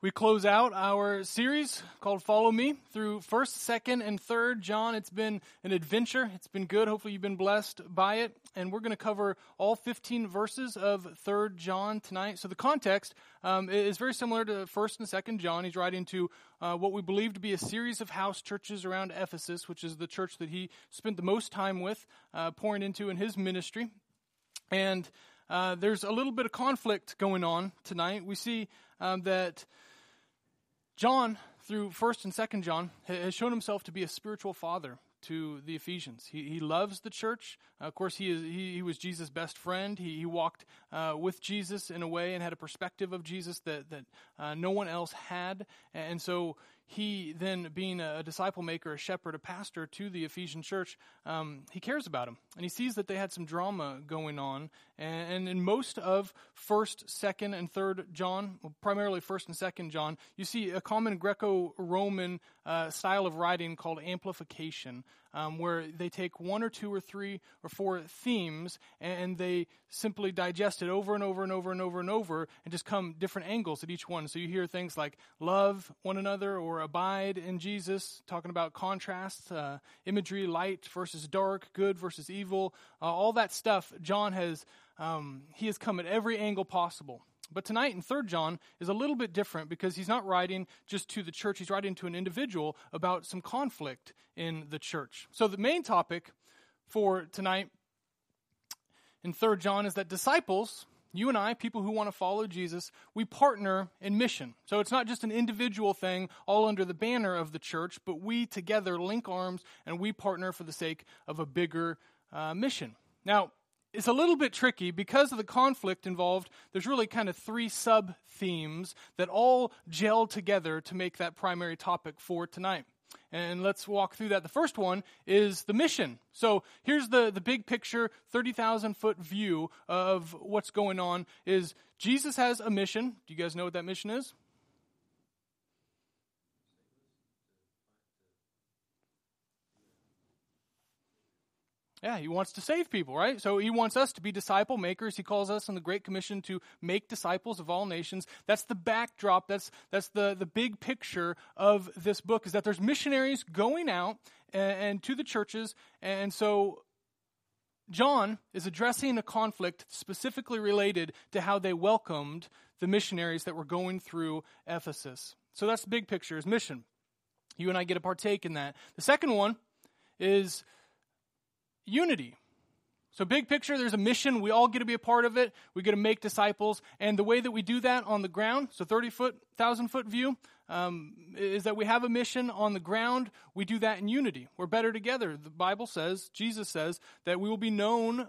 we close out our series called Follow Me through 1st, 2nd, and 3rd John. It's been an adventure. It's been good. Hopefully, you've been blessed by it. And we're going to cover all 15 verses of 3rd John tonight. So, the context um, is very similar to 1st and 2nd John. He's writing to uh, what we believe to be a series of house churches around Ephesus, which is the church that he spent the most time with, uh, pouring into in his ministry. And uh, there's a little bit of conflict going on tonight. We see um, that John, through 1st and 2nd John, has shown himself to be a spiritual father to the Ephesians. He, he loves the church. Uh, of course, he, is, he, he, was Jesus' best friend. He, he walked uh, with Jesus in a way and had a perspective of Jesus that, that uh, no one else had. And so he then being a disciple maker, a shepherd, a pastor to the Ephesian church, um, he cares about them. And he sees that they had some drama going on. And, in most of 1st, 2nd, and 3rd John, well, primarily 1st and 2nd John, you see a common Greco Roman uh, style of writing called amplification um, where they take one or two or three or four themes and they simply digest it over and over and over and over and over and just come different angles at each one. So you hear things like love one another or abide in Jesus, talking about contrast, uh, imagery, light versus dark, good versus evil, uh, all that stuff. John has um, he has come at every angle possible. But tonight in 3rd John is a little bit different because he's not writing just to the church, he's writing to an individual about some conflict in the church. So the main topic for tonight in 3rd John is that disciples, you and I, people who want to follow Jesus, we partner in mission. So it's not just an individual thing all under the banner of the church, but we together link arms and we partner for the sake of a bigger uh, mission. Now, it's a little bit tricky because of the conflict involved. There's really kind of three sub themes that all gel together to make that primary topic for tonight. And let's walk through that. The first one is the mission. So here's the, the big picture, 30,000 foot view of what's going on is Jesus has a mission. Do you guys know what that mission is? Yeah, he wants to save people, right? So he wants us to be disciple makers. He calls us in the Great Commission to make disciples of all nations. That's the backdrop. That's, that's the, the big picture of this book is that there's missionaries going out and, and to the churches. And so John is addressing a conflict specifically related to how they welcomed the missionaries that were going through Ephesus. So that's the big picture is mission. You and I get to partake in that. The second one is unity. So, big picture, there's a mission. We all get to be a part of it. We get to make disciples. And the way that we do that on the ground, so 30 foot, 1,000 foot view, um, is that we have a mission on the ground. We do that in unity. We're better together. The Bible says, Jesus says, that we will be known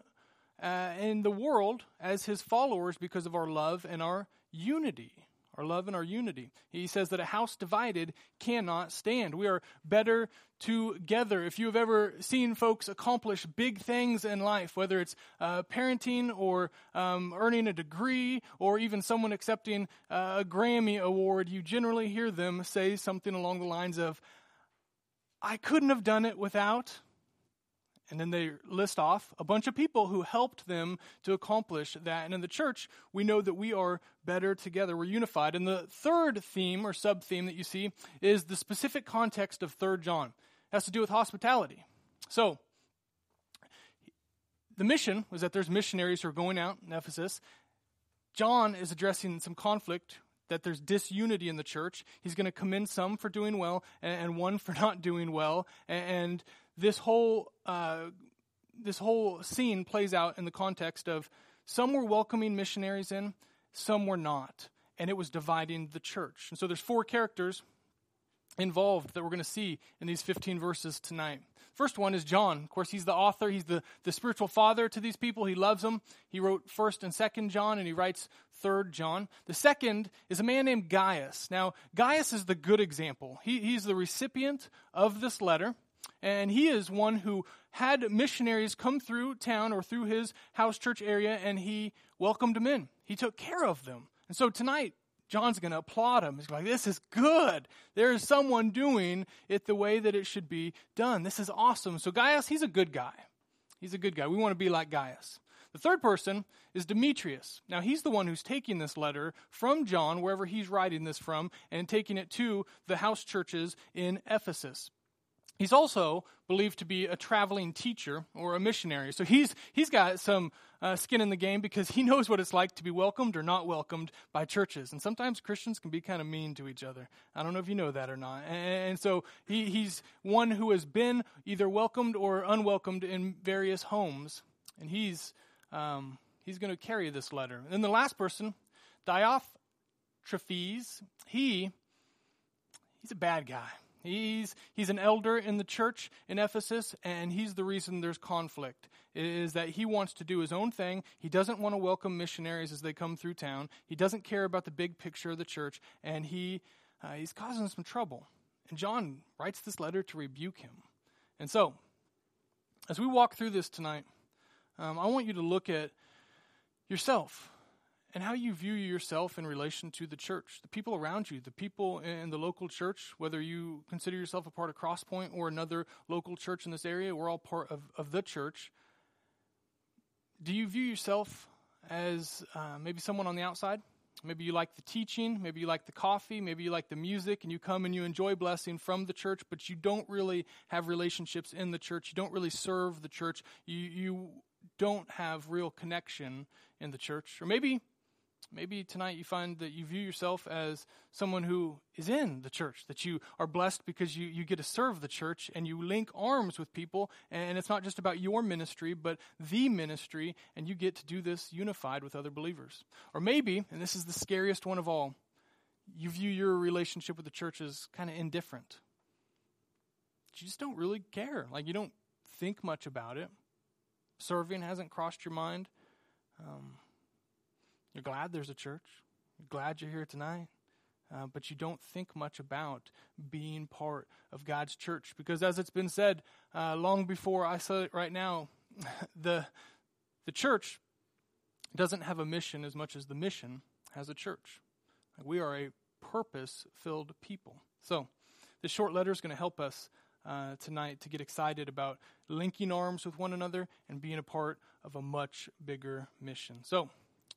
uh, in the world as his followers because of our love and our unity our love and our unity. He says that a house divided cannot stand. We are better together. If you have ever seen folks accomplish big things in life, whether it's uh, parenting or um, earning a degree or even someone accepting uh, a Grammy award, you generally hear them say something along the lines of, I couldn't have done it without. And then they list off a bunch of people who helped them to accomplish that. And in the church, we know that we are better together. We're unified. And the third theme or sub theme that you see is the specific context of 3rd John. It has to do with hospitality. So, the mission was that there's missionaries who are going out in Ephesus. John is addressing some conflict that there's disunity in the church. He's going to commend some for doing well and, one for not doing well. And this whole uh, this whole scene plays out in the context of some were welcoming missionaries in, some were not, and it was dividing the church. And so there's four characters involved that we're going to see in these 15 verses tonight. First one is John. Of course, he's the author. He's the, the spiritual father to these people. He loves them. He wrote 1st and 2nd John, and he writes 3rd John. The second is a man named Gaius. Now, Gaius is the good example. He, he's the recipient of this letter. And he is one who had missionaries come through town or through his house church area, and he welcomed them in. He took care of them. And so tonight, John's going to applaud him. He's like, This is good. There is someone doing it the way that it should be done. This is awesome. So, Gaius, he's a good guy. He's a good guy. We want to be like Gaius. The third person is Demetrius. Now, he's the one who's taking this letter from John, wherever he's writing this from, and taking it to the house churches in Ephesus. He's also believed to be a traveling teacher or a missionary. So he's, he's got some uh, skin in the game because he knows what it's like to be welcomed or not welcomed by churches. And sometimes Christians can be kind of mean to each other. I don't know if you know that or not. And, and so he, he's one who has been either welcomed or unwelcomed in various homes. And he's, um, he's going to carry this letter. And then the last person, Diotrephes, he, he's a bad guy. He's, he's an elder in the church in Ephesus, and he's the reason there's conflict, is that he wants to do his own thing. He doesn't want to welcome missionaries as they come through town. He doesn't care about the big picture of the church, and he, uh, he's causing some trouble. And John writes this letter to rebuke him. And so, as we walk through this tonight, um, I want you to look at yourself and how you view yourself in relation to the church, the people around you, the people in the local church, whether you consider yourself a part of Crosspoint or another local church in this area, we're all part of, of the church. Do you view yourself as uh, maybe someone on the outside? Maybe you like the teaching, maybe you like the coffee, maybe you like the music, and you come and you enjoy blessing from the church, but you don't really have relationships in the church. You don't really serve the church. You, you don't have real connection in the church. Or maybe Maybe tonight you find that you view yourself as someone who is in the church, that you are blessed because you, you get to serve the church and you link arms with people, and it's not just about your ministry, but the ministry, and you get to do this unified with other believers. Or maybe, and this is the scariest one of all, you view your relationship with the church as kind of indifferent. You just don't really care. Like, you don't think much about it. Serving hasn't crossed your mind. Um, you're glad there's a church. You're glad you're here tonight. Uh, but you don't think much about being part of God's church. Because as it's been said uh, long before I said it right now, the, the church doesn't have a mission as much as the mission has a church. We are a purpose filled people. So, this short letter is going to help us uh, tonight to get excited about linking arms with one another and being a part of a much bigger mission. So,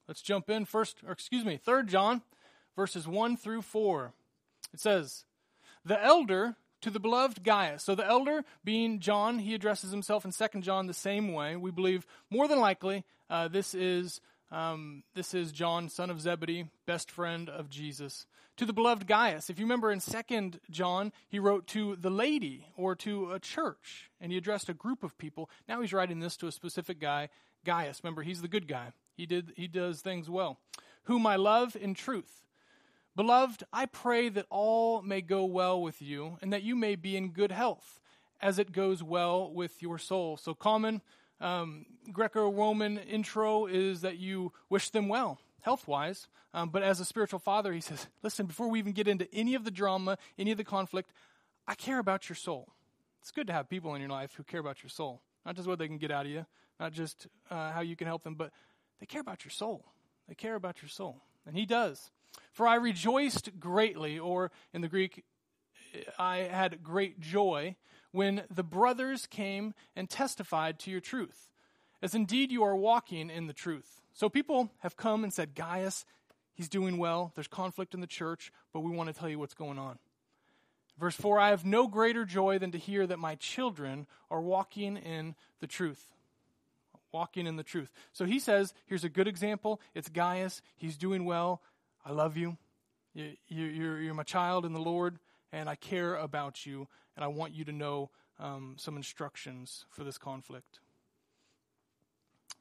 Let's jump in first, or excuse me, 3 John, verses 1 through 4. It says, The elder to the beloved Gaius. So the elder being John, he addresses himself in 2 John the same way. We believe more than likely uh, this is um, this is John, son of Zebedee, best friend of Jesus. To the beloved Gaius. If you remember in 2 John, he wrote to the lady or to a church, and he addressed a group of people. Now he's writing this to a specific guy, Gaius. Remember, he's the good guy. He did he does things well. Whom I love in truth. Beloved, I pray that all may go well with you and that you may be in good health as it goes well with your soul. So common um, Greco-Roman intro is that you wish them well health wise. Um, but as a spiritual father, he says, listen, before we even get into any of the drama, any of the conflict, I care about your soul. It's good to have people in your life who care about your soul, not just what they can get out of you, not just uh, how you can help them, but they care about your soul. They care about your soul. And he does. For I rejoiced greatly, or in the Greek, I had great joy when the brothers came and testified to your truth, as indeed you are walking in the truth. So people have come and said, Gaius, he's doing well. There's conflict in the church, but we want to tell you what's going on. Verse 4 I have no greater joy than to hear that my children are walking in the truth walking in the truth. So he says, here's a good example. It's Gaius. He's doing well. I love you. you you're, you're my child in the Lord, and I care about you, and I want you to know um, some instructions for this conflict.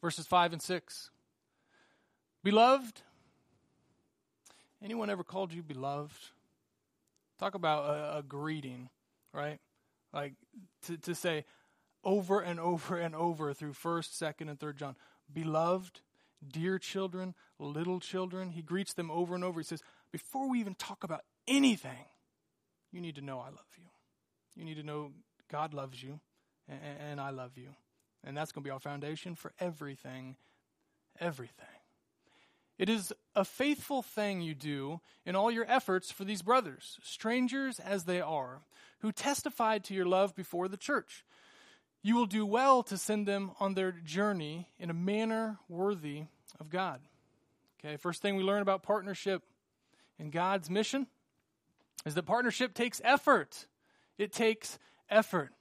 Verses 5 and 6. Beloved, anyone ever called you beloved? Talk about a, a greeting, right? Like to, to say, over and over and over through 1st, 2nd, and 3rd John. Beloved, dear children, little children. He greets them over and over. He says, Before we even talk about anything, you need to know I love you. You need to know God loves you, and, and I love you. And that's going to be our foundation for everything, everything. It is a faithful thing you do in all your efforts for these brothers, strangers as they are, who testified to your love before the church. You will do well to send them on their journey in a manner worthy of God. Okay, first thing we learn about partnership in God's mission is that partnership takes effort. It takes effort.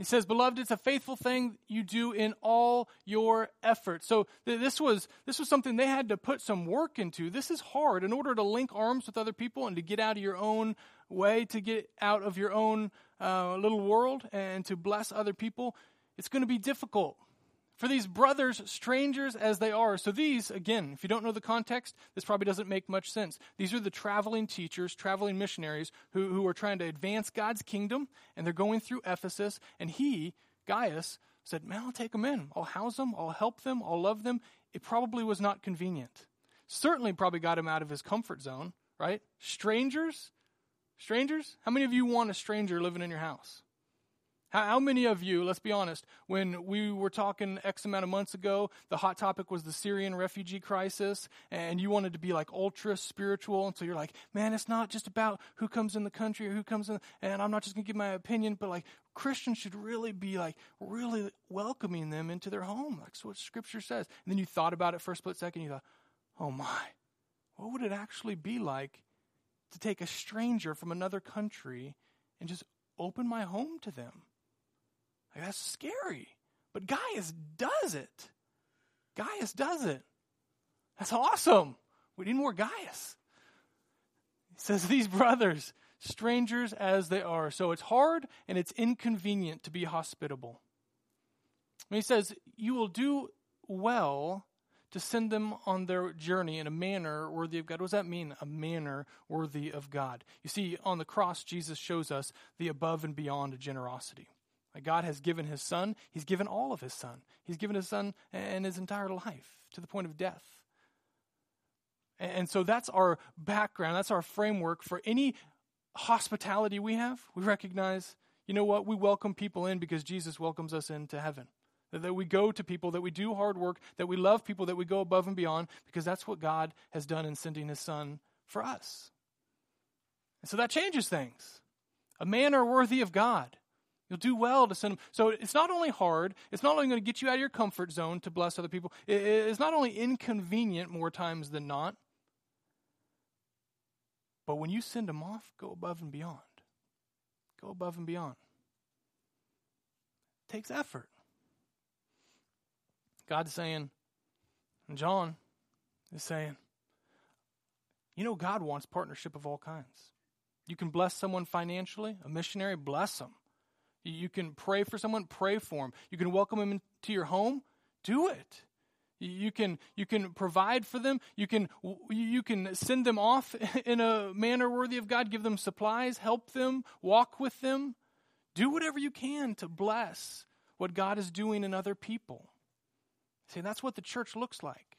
He says, Beloved, it's a faithful thing you do in all your effort. So th- this was this was something they had to put some work into. This is hard in order to link arms with other people and to get out of your own way, to get out of your own uh, little world and to bless other people. It's going to be difficult for these brothers, strangers as they are. So, these, again, if you don't know the context, this probably doesn't make much sense. These are the traveling teachers, traveling missionaries who, who are trying to advance God's kingdom, and they're going through Ephesus. And he, Gaius, said, Man, I'll take them in. I'll house them. I'll help them. I'll love them. It probably was not convenient. Certainly, probably got him out of his comfort zone, right? Strangers? Strangers? How many of you want a stranger living in your house? How, how, many of you, let's be honest, when we were talking X amount of months ago, the hot topic was the Syrian refugee crisis, and you wanted to be like ultra spiritual, and so you're like, man, it's not just about who comes in the country or who comes in, and I'm not just going to give my opinion, but like Christians should really be like really welcoming them into their home. That's what Scripture says. And then you thought about it for a split second, you thought, oh my, what would it actually be like to take a stranger from another country and just open my home to them? Like, that's scary. But Gaius does it. Gaius does it. That's awesome. We need more Gaius. He says, These brothers, strangers as they are. So it's hard and it's inconvenient to be hospitable. And he says, You will do well to send them on their journey in a manner worthy of God. What does that mean? A manner worthy of God. You see, on the cross, Jesus shows us the above and beyond generosity. God has given his son. He's given all of his son. He's given his son and his entire life to the point of death. And so that's our background. That's our framework for any hospitality we have. We recognize, you know what? We welcome people in because Jesus welcomes us into heaven. That we go to people, that we do hard work, that we love people, that we go above and beyond because that's what God has done in sending his son for us. And so that changes things. A man are worthy of God. You'll do well to send them. So it's not only hard, it's not only going to get you out of your comfort zone to bless other people, it's not only inconvenient more times than not, but when you send them off, go above and beyond. Go above and beyond. It takes effort. God's saying, and John is saying, you know, God wants partnership of all kinds. You can bless someone financially, a missionary, bless them. You can pray for someone, pray for them. You can welcome them into your home, do it. You can you can provide for them. You can you can send them off in a manner worthy of God. Give them supplies, help them, walk with them. Do whatever you can to bless what God is doing in other people. See, that's what the church looks like.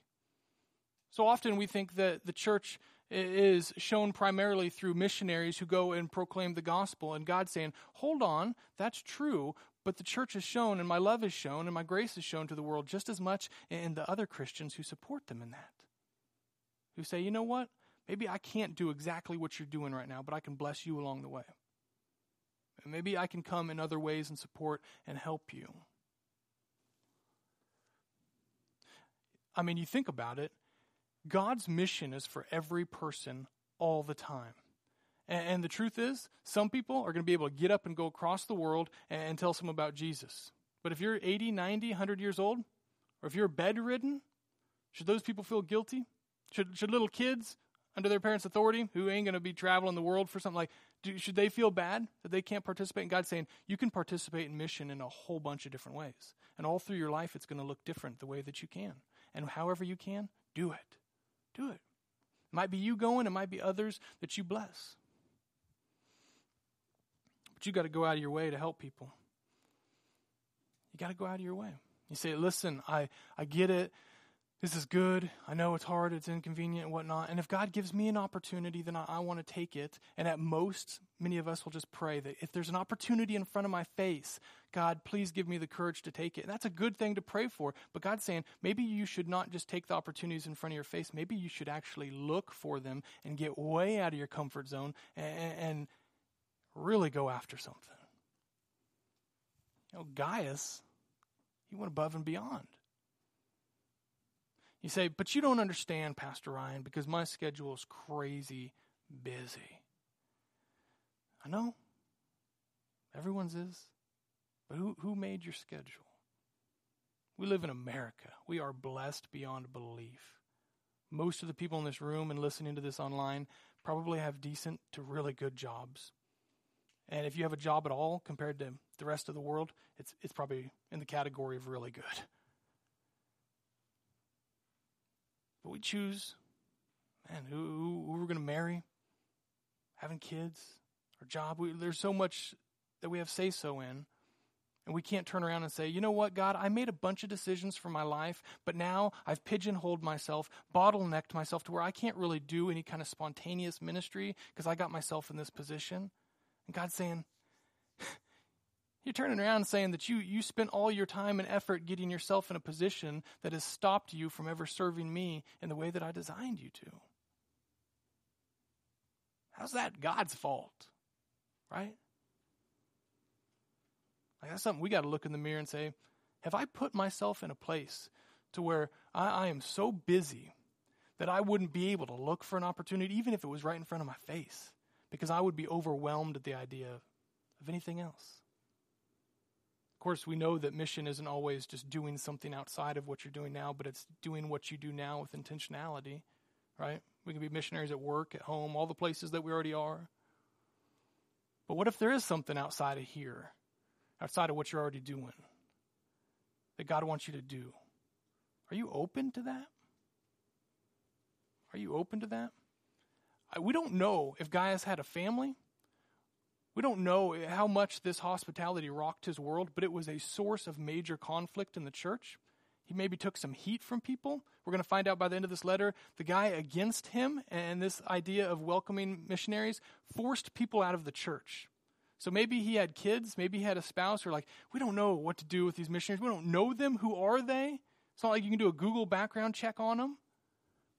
So often we think that the church is shown primarily through missionaries who go and proclaim the gospel, and God saying, Hold on, that's true, but the church is shown, and my love is shown, and my grace is shown to the world just as much in the other Christians who support them in that. Who say, You know what? Maybe I can't do exactly what you're doing right now, but I can bless you along the way. And maybe I can come in other ways and support and help you. I mean, you think about it God's mission is for every person all the time. And, and the truth is, some people are going to be able to get up and go across the world and, and tell someone about Jesus. But if you're 80, 90, 100 years old, or if you're bedridden, should those people feel guilty? Should, should little kids under their parents' authority who ain't going to be traveling the world for something like, do, should they feel bad that they can't participate? And God's saying, you can participate in mission in a whole bunch of different ways. And all through your life, it's going to look different the way that you can. And however you can, do it. Do it. It might be you going, it might be others that you bless. But you got to go out of your way to help people. You got to go out of your way. You say, listen, I, I get it this is good. I know it's hard, it's inconvenient, and whatnot. And if God gives me an opportunity, then I, I want to take it. And at most, many of us will just pray that if there's an opportunity in front of my face, God, please give me the courage to take it. And that's a good thing to pray for. But God's saying, maybe you should not just take the opportunities in front of your face. Maybe you should actually look for them and get way out of your comfort zone and, and really go after something. You know, Gaius, he went above and beyond. You say, but you don't understand, Pastor Ryan, because my schedule is crazy busy. I know. Everyone's is. But who, who made your schedule? We live in America. We are blessed beyond belief. Most of the people in this room and listening to this online probably have decent to really good jobs. And if you have a job at all compared to the rest of the world, it's, it's probably in the category of really good. We choose, man, who, who, who we're going to marry, having kids, our job. We, there's so much that we have say so in. And we can't turn around and say, you know what, God, I made a bunch of decisions for my life, but now I've pigeonholed myself, bottlenecked myself to where I can't really do any kind of spontaneous ministry because I got myself in this position. And God's saying, you're turning around saying that you, you spent all your time and effort getting yourself in a position that has stopped you from ever serving me in the way that I designed you to. How's that God's fault? Right? Like that's something we got to look in the mirror and say, have I put myself in a place to where I, I, am so busy that I wouldn't be able to look for an opportunity, even if it was right in front of my face, because I would be overwhelmed at the idea of anything else? Course, we know that mission isn't always just doing something outside of what you're doing now, but it's doing what you do now with intentionality, right? We can be missionaries at work, at home, all the places that we already are. But what if there is something outside of here outside of what you're already doing that God wants you to do. Are you open to that? Are you open to that? We don't know if Gaius had a family. We don't know how much this hospitality rocked his world, but it was a source of major conflict in the church. He maybe took some heat from people. We're going to find out by the end of this letter. The guy against him and this idea of welcoming missionaries forced people out of the church. So maybe he had kids, maybe he had a spouse are like, we don't know what to do with these missionaries. We don't know them. Who are they? It's not like you can do a Google background check on them.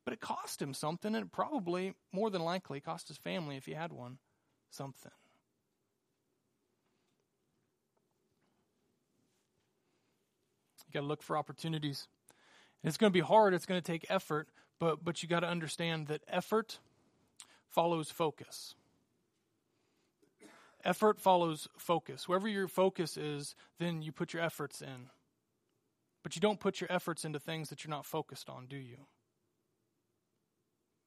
But it cost him something, and it probably, more than likely, cost his family, if he had one, something. You got to look for opportunities. And it's going to be hard, it's going to take effort, but, but you got to understand that effort follows focus. Effort follows focus. Wherever your focus is, then you put your efforts in. But you don't put your efforts into things that you're not focused on, do you?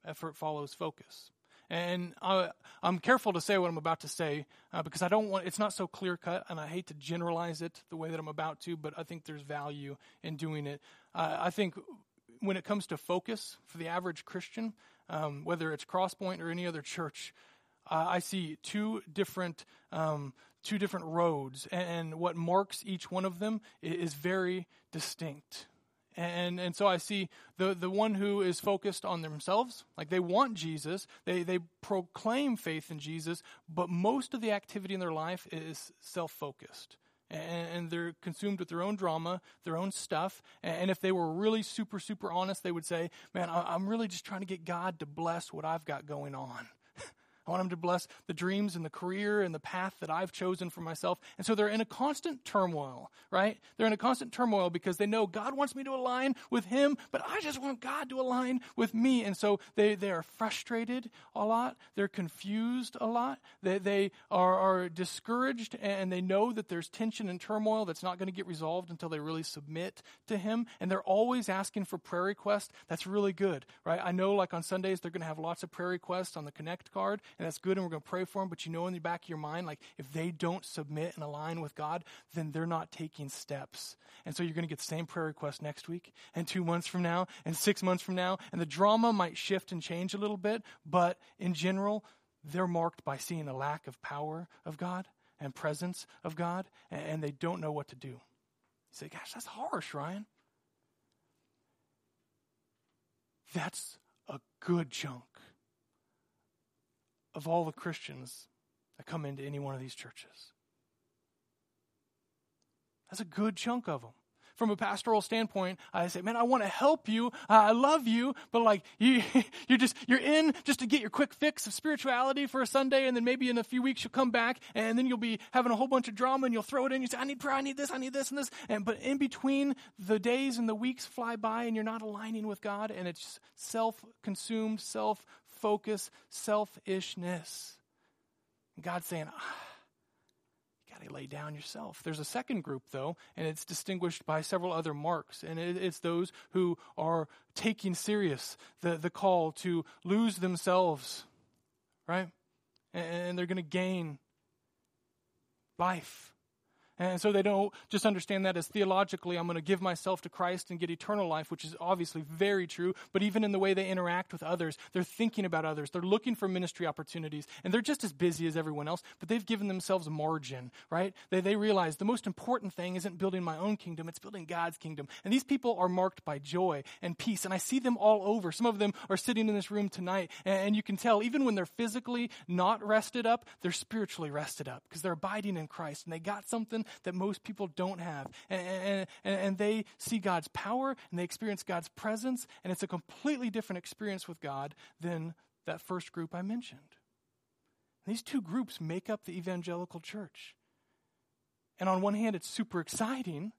Effort follows focus. And I, am careful to say what I'm about to say uh, because I don't want, it's not so clear cut, and I hate to generalize it the way that I'm about to, but I think there's value in doing it. Uh, I think when it comes to focus for the average Christian, um, whether it's Crosspoint or any other church, uh, I see two different um, two different roads, and what marks each one of them is very distinct. And and so I see the the one who is focused on themselves, like they want Jesus, they they proclaim faith in Jesus, but most of the activity in their life is self focused. And, they're consumed with their own drama, their own stuff. And if they were really super, super honest, they would say, Man, I'm really just trying to get God to bless what I've got going on. I want him to bless the dreams and the career and the path that I've chosen for myself. And so they're in a constant turmoil, right? They're in a constant turmoil because they know God wants me to align with him, but I just want God to align with me. And so they, they are frustrated a lot. They're confused a lot. They, they are, are discouraged and they know that there's tension and turmoil that's not going to get resolved until they really submit to him. And they're always asking for prayer requests. That's really good, right? I know like on Sundays, they're going to have lots of prayer requests on the Connect card and that's good, and we're going to pray for them. But you know, in the back of your mind, like if they don't submit and align with God, then they're not taking steps. And so you're going to get the same prayer request next week, and two months from now, and six months from now, and the drama might shift and change a little bit, but in general, they're marked by seeing a lack of power of God and presence of God, and they don't know what to do. You say, gosh, that's harsh, Ryan. That's a good chunk of all the Christians that come into any one of these churches. That's a good chunk of them. from a pastoral standpoint, I say, man, I want to help you. I love you, but like you, you're just you're in just to get your quick fix of spirituality for a Sunday, and then maybe in a few weeks you'll come back, and then you'll be having a whole bunch of drama, and you'll throw it in. You say, I need prayer, I need this, I need this, and this, and but in between the days and the weeks fly by, and you're not aligning with God, and it's self consumed, self-consumed, self-focused, selfishness. God's saying. Ah, you got to lay down yourself. There's a second group, though, and it's distinguished by several other marks. And it's those who are taking serious the, the call to lose themselves, right? And, and they're going to gain life. And so they don't just understand that as theologically, I'm going to give myself to Christ and get eternal life, which is obviously very true. But even in the way they interact with others, they're thinking about others. They're looking for ministry opportunities. And they're just as busy as everyone else, but they've given themselves margin, right? They, they realize the most important thing isn't building my own kingdom, it's building God's kingdom. And these people are marked by joy and peace. And I see them all over. Some of them are sitting in this room tonight. And, and you can tell, even when they're physically not rested up, they're spiritually rested up because they're abiding in Christ. And they got something that most people don't have. And, and, and they see God's power and they experience God's presence, and it's a completely different experience with God than that first group I mentioned. these two groups make up the evangelical church. And on one hand, it's super exciting.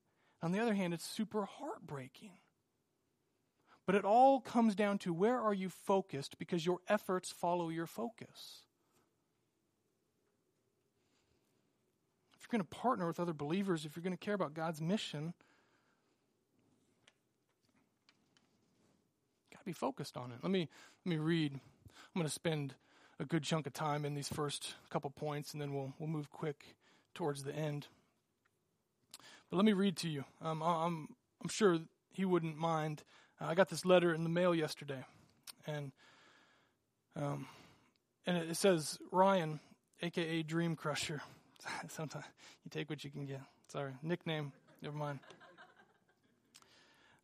On the other hand, it's super heartbreaking. But it all comes down to where are you focused because your efforts follow your focus. You're going to partner with other believers, if you're going to care about God's mission, got to be focused on it. Let me let me read. I'm going to spend a good chunk of time in these first couple points, and then we'll we'll move quick towards the end. But let me read to you. Um, I'm I'm sure he wouldn't mind. Uh, I got this letter in the mail yesterday, and um, and it says Ryan, aka Dream Crusher. Sometimes you take what you can get. Sorry, nickname. Never mind.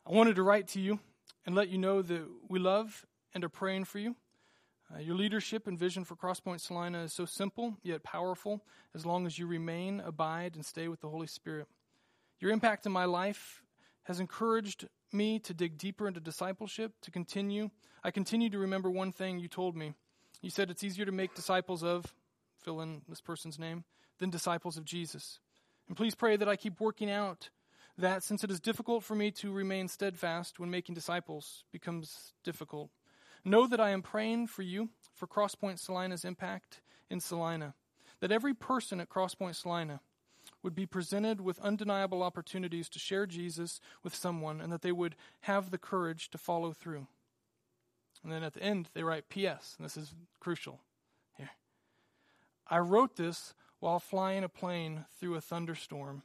I wanted to write to you and let you know that we love and are praying for you. Uh, your leadership and vision for Crosspoint Salina is so simple yet powerful as long as you remain, abide, and stay with the Holy Spirit. Your impact in my life has encouraged me to dig deeper into discipleship, to continue. I continue to remember one thing you told me. You said it's easier to make disciples of, fill in this person's name, than disciples of Jesus. And please pray that I keep working out that since it is difficult for me to remain steadfast when making disciples becomes difficult. Know that I am praying for you, for Crosspoint Salina's impact in Salina, that every person at Crosspoint Salina would be presented with undeniable opportunities to share Jesus with someone and that they would have the courage to follow through. And then at the end, they write P.S., and this is crucial. I wrote this while flying a plane through a thunderstorm.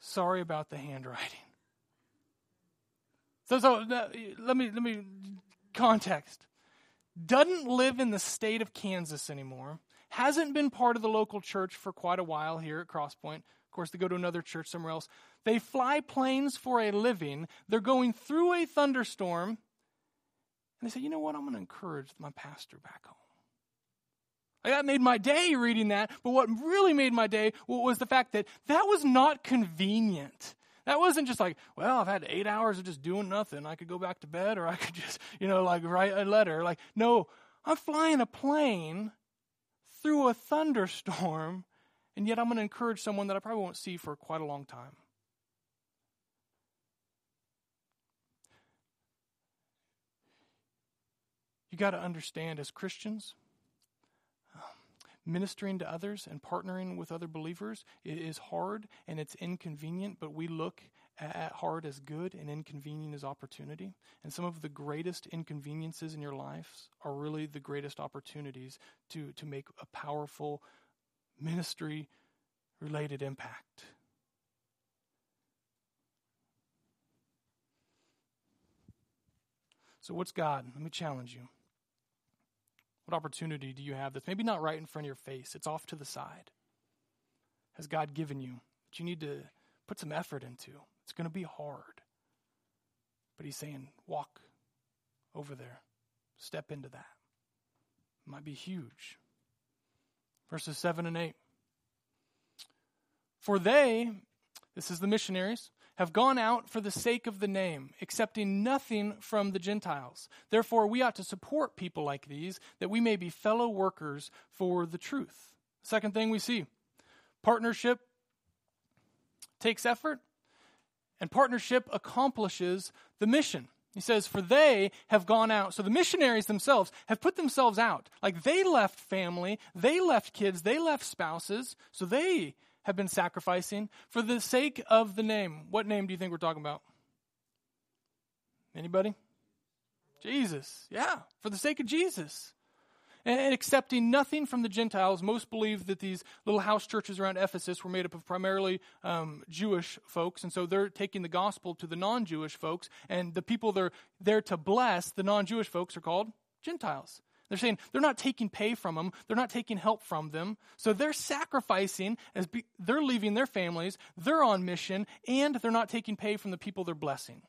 Sorry about the handwriting. So, so uh, let me let me context. Doesn't live in the state of Kansas anymore. Hasn't been part of the local church for quite a while here at Crosspoint. Of course, they go to another church somewhere else. They fly planes for a living. They're going through a thunderstorm. And they say, you know what? I'm going to encourage my pastor back home. That made my day reading that. But what really made my day was the fact that that was not convenient. That wasn't just like, well, I've had eight hours of just doing nothing. I could go back to bed or I could just, you know, like write a letter. Like, no, I'm flying a plane through a thunderstorm, and yet I'm going to encourage someone that I probably won't see for quite a long time. You got to understand as Christians, ministering to others and partnering with other believers is hard and it's inconvenient, but we look at hard as good and inconvenient as opportunity. And some of the greatest inconveniences in your lives are really the greatest opportunities to, to make a powerful ministry related impact. So, what's God? Let me challenge you. What opportunity do you have that's maybe not right in front of your face? It's off to the side. Has God given you that you need to put some effort into? It's going to be hard. But He's saying, walk over there, step into that. It might be huge. Verses 7 and 8. For they, this is the missionaries, have gone out for the sake of the name, accepting nothing from the Gentiles. Therefore, we ought to support people like these, that we may be fellow workers for the truth. Second thing we see partnership takes effort, and partnership accomplishes the mission. He says, For they have gone out. So the missionaries themselves have put themselves out. Like they left family, they left kids, they left spouses. So they have been sacrificing for the sake of the name. What name do you think we're talking about? Anybody? Jesus. Yeah, for the sake of Jesus. And accepting nothing from the Gentiles, most believe that these little house churches around Ephesus were made up of primarily um, Jewish folks, and so they're taking the gospel to the non Jewish folks, and the people they're there to bless, the non Jewish folks, are called Gentiles. They're saying they're not taking pay from them, they're not taking help from them, so they're sacrificing as be, they're leaving their families, they're on mission, and they're not taking pay from the people they're blessing.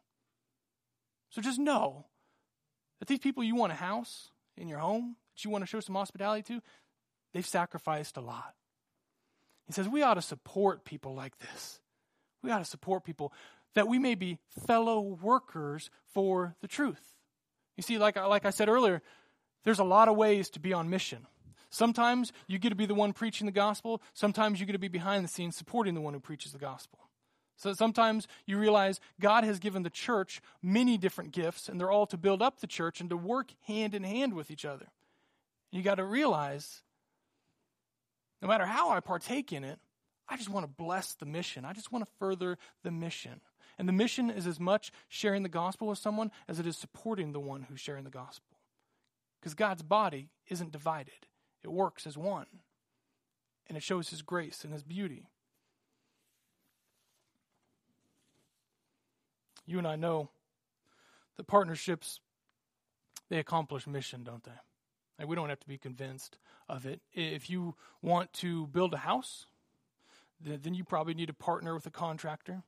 So just know that these people you want a house in your home, that you want to show some hospitality to, they've sacrificed a lot. He says we ought to support people like this. We ought to support people that we may be fellow workers for the truth. You see, like, like I said earlier, there's a lot of ways to be on mission. Sometimes you get to be the one preaching the gospel. Sometimes you get to be behind the scenes supporting the one who preaches the gospel. So sometimes you realize God has given the church many different gifts, and they're all to build up the church and to work hand in hand with each other. You got to realize no matter how I partake in it, I just want to bless the mission. I just want to further the mission. And the mission is as much sharing the gospel with someone as it is supporting the one who's sharing the gospel. Because God's body isn't divided, it works as one. And it shows His grace and His beauty. You and I know that partnerships, they accomplish mission, don't they? Like we don't have to be convinced of it. If you want to build a house, then you probably need to partner with a contractor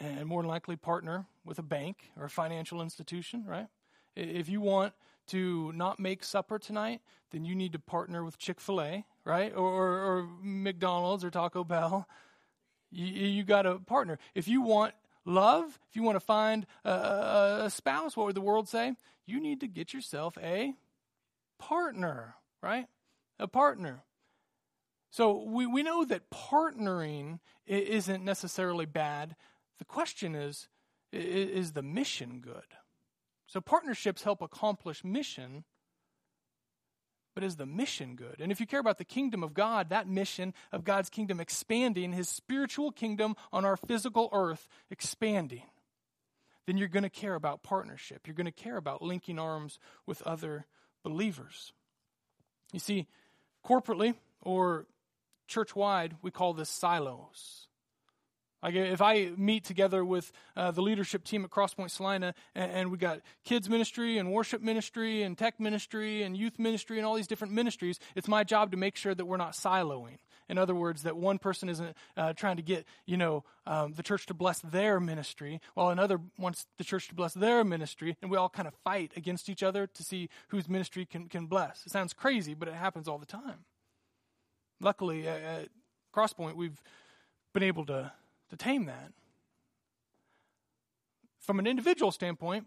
and more likely partner with a bank or a financial institution, right? If you want to not make supper tonight, then you need to partner with Chick fil A, right? Or, or, or, McDonald's or Taco Bell. You, you got to partner. If you want love, if you want to find a, a spouse, what would the world say? You need to get yourself a partner, right? A partner. So we, we know that partnering isn't necessarily bad. The question is is the mission good? So partnerships help accomplish mission, but is the mission good? And if you care about the kingdom of God, that mission of God's kingdom expanding, his spiritual kingdom on our physical earth expanding, then you're going to care about partnership. You're going to care about linking arms with other believers. You see, corporately or church wide, we call this silos. Like if I meet together with uh, the leadership team at Crosspoint Salina, and, and, we got kids ministry and worship ministry and tech ministry and youth ministry and all these different ministries, it's my job to make sure that we're not siloing. In other words, that one person isn't uh, trying to get you know um, the church to bless their ministry, while another wants the church to bless their ministry, and we all kind of fight against each other to see whose ministry can can bless. It sounds crazy, but it happens all the time. Luckily, at Crosspoint, we've been able to to tame that. From an individual standpoint,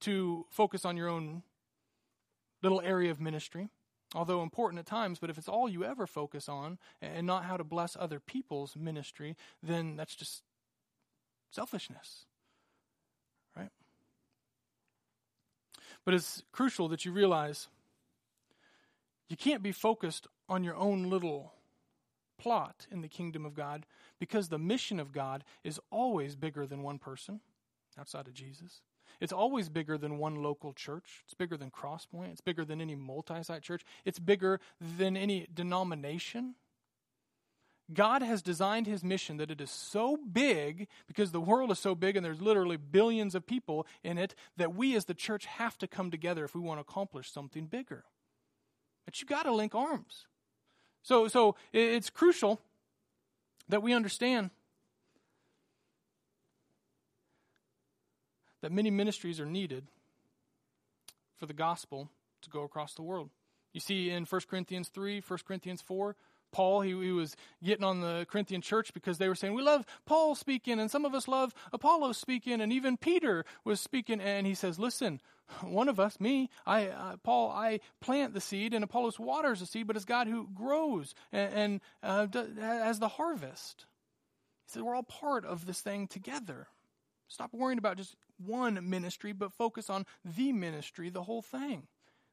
to focus on your own little area of ministry, although important at times, but if it's all you ever focus on and not how to bless other people's ministry, then that's just selfishness. Right? But it's crucial that you realize you can't be focused on your own little plot in the kingdom of God because the mission of God is always bigger than one person outside of Jesus. It's always bigger than one local church. It's bigger than Crosspoint. It's bigger than any multi site church. It's bigger than any denomination. God has designed his mission that it is so big because the world is so big and there's literally billions of people in it that we as the church have to come together if we want to accomplish something bigger. But you got to link arms. So, so it's crucial that we understand that many ministries are needed for the gospel to go across the world. You see in 1 Corinthians 3, 1 Corinthians 4, Paul, he, he was getting on the Corinthian church because they were saying, We love Paul speaking, and some of us love Apollos speaking, and even Peter was speaking. And he says, Listen, one of us, me, I, uh, Paul, I plant the seed, and Apollos waters the seed, but it's God who grows and, and uh, has the harvest. He said, We're all part of this thing together. Stop worrying about just one ministry, but focus on the ministry, the whole thing.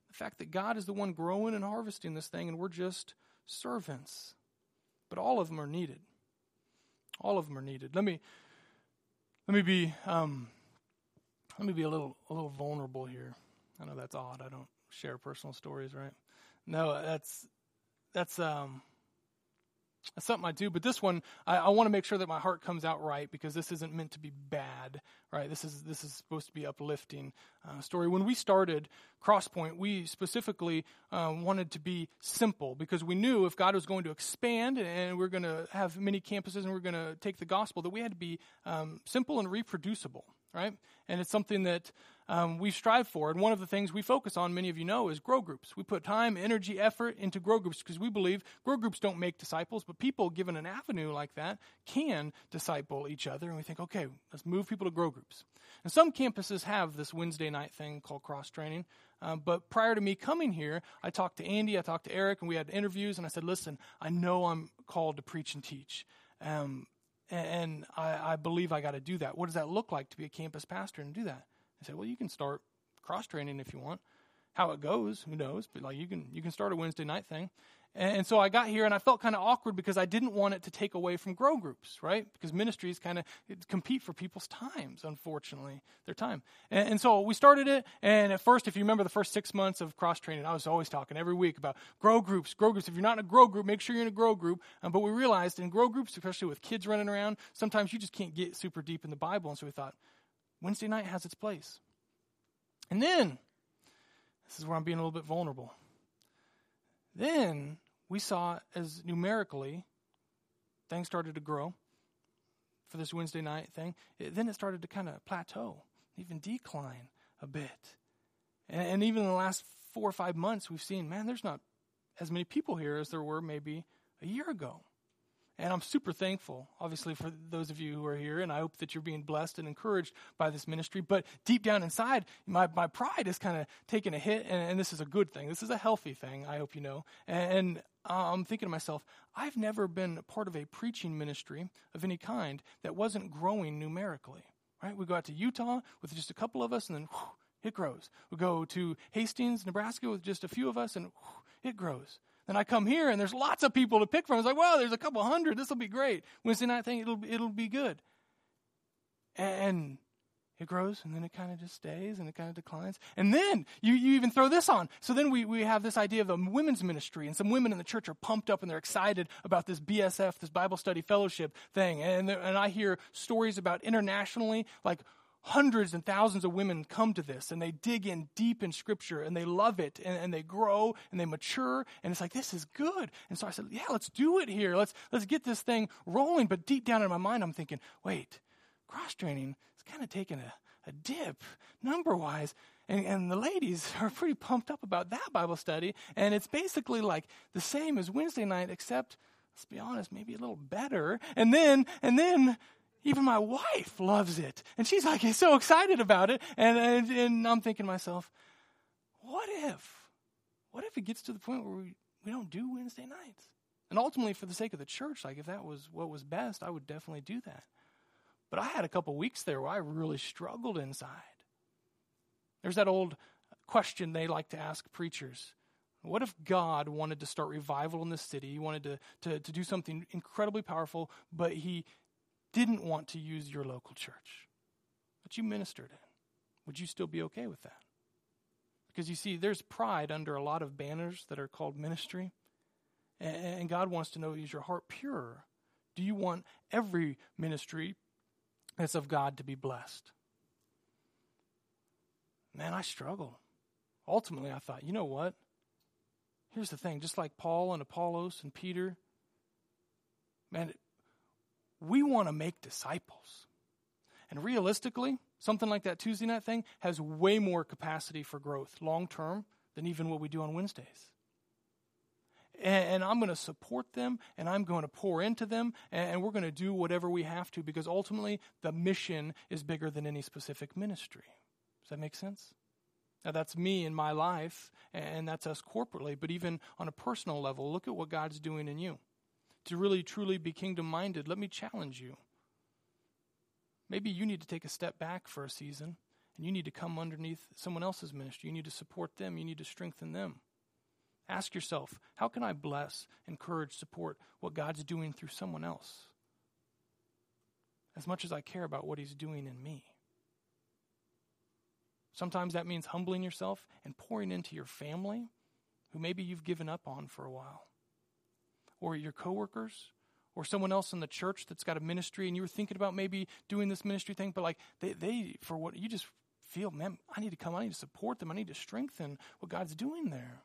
The fact that God is the one growing and harvesting this thing, and we're just servants. But all of them are needed. All of them are needed. Let me let me be um, let me be a little a little vulnerable here. I know that's odd. I don't share personal stories, right? No, that's that's um that's something I do, but this one I, I want to make sure that my heart comes out right because this isn't meant to be bad, right? This is this is supposed to be uplifting uh, story. When we started Crosspoint, we specifically um, wanted to be simple because we knew if God was going to expand and we are going to have many campuses and we are going to take the gospel, that we had to be um, simple and reproducible, right? And it's something that um, we strive for. And one of the things we focus on, many of you know, is grow groups. We put time, energy, effort into grow groups because we believe grow groups don't make disciples, but people given an avenue like that can disciple each other. And we think, okay, let's move people to grow groups. And some campuses have this Wednesday night thing called cross training. Um, but prior to me coming here, I talked to Andy, I talked to Eric, and we had interviews. And I said, listen, I know I'm called to preach and teach. Um, and I, I, believe I got to do that. What does that look like to be a campus pastor and do that? I said, well, you can start cross training if you want. How it goes, who knows? But like you can you can start a Wednesday night thing. And, so I got here and I felt kind of awkward because I didn't want it to take away from grow groups, right? Because ministries kind of compete for people's times, unfortunately, their time. And, and so we started it. And at first, if you remember the first six months of cross training, I was always talking every week about grow groups, grow groups. If you're not in a grow group, make sure you're in a grow group. Um, but we realized in grow groups, especially with kids running around, sometimes you just can't get super deep in the Bible. And so we thought Wednesday night has its place. And then, this is where I'm being a little bit vulnerable. Then we saw as numerically things started to grow for this Wednesday night thing. It, then it started to kind of plateau, even decline a bit. And, and even in the last four or five months, we've seen, man, there's not as many people here as there were maybe a year ago. And I'm super thankful, obviously, for those of you who are here, and I hope that you're being blessed and encouraged by this ministry. But deep down inside, my, my pride is kind of taking a hit, and, and, this is a good thing. This is a healthy thing, I hope you know. And, and uh, I'm thinking to myself, I've never been part of a preaching ministry of any kind that wasn't growing numerically. Right? We go out to Utah with just a couple of us, and then whew, it grows. We go to Hastings, Nebraska with just a few of us, and whew, it grows. Then I come here and there's lots of people to pick from. It's like, well, there's a couple hundred. This will be great. Wednesday night thing, it'll it'll be good. And it grows and then it kind of just stays and it kind of declines. And then you, you even throw this on. So then we, we have this idea of a women's ministry, and some women in the church are pumped up and they're excited about this BSF, this Bible study fellowship thing. And, and I hear stories about internationally, like hundreds and thousands of women come to this and they dig in deep in scripture and they love it and, and, they grow and they mature and it's like this is good. And so i said yeah let's do it here. Let's let's get this thing rolling. But deep down in my mind i'm thinking wait cross training is kind of taking a, a dip number wise and, and the ladies are pretty pumped up about that bible study. And it's basically like the same as wednesday night except let's be honest maybe a little better. And then and then even my wife loves it. And she's like so excited about it. And, and, and I'm thinking to myself, what if? What if it gets to the point where we, we don't do Wednesday nights? And ultimately, for the sake of the church, like if that was what was best, I would definitely do that. But I had a couple weeks there where I really struggled inside. There's that old question they like to ask preachers. What if God wanted to start revival in the city? He wanted to, to, to do something incredibly powerful, but he didn't want to use your local church, that you ministered in, would you still be okay with that? Because you see, there's pride under a lot of banners that are called ministry. And God wants to know is your heart pure? Do you want every ministry that's of God to be blessed? Man, I struggled. Ultimately, I thought, you know what? Here's the thing just like Paul and Apollos and Peter, man, we want to make disciples. And realistically, something like that Tuesday night thing has way more capacity for growth long term than even what we do on Wednesdays. and, I'm going to support them and I'm going to pour into them and, and we're going to do whatever we have to because ultimately the mission is bigger than any specific ministry. Does that make sense? Now, that's me in my life, and that's us corporately, but even on a personal level, look at what God's doing in you. To really, truly be kingdom minded, let me challenge you. Maybe you need to take a step back for a season, and you need to come underneath someone else's ministry. You need to support them, you need to strengthen them. Ask yourself, how can I bless, encourage, support what God's doing through someone else? As much as I care about what He's doing in me. Sometimes that means humbling yourself and pouring into your family, who maybe you've given up on for a while, or your coworkers, or someone else in the church that's got a ministry and you were thinking about maybe doing this ministry thing, but like they, they for what you just feel, man, I need to come, I need to support them, I need to strengthen what God's doing there.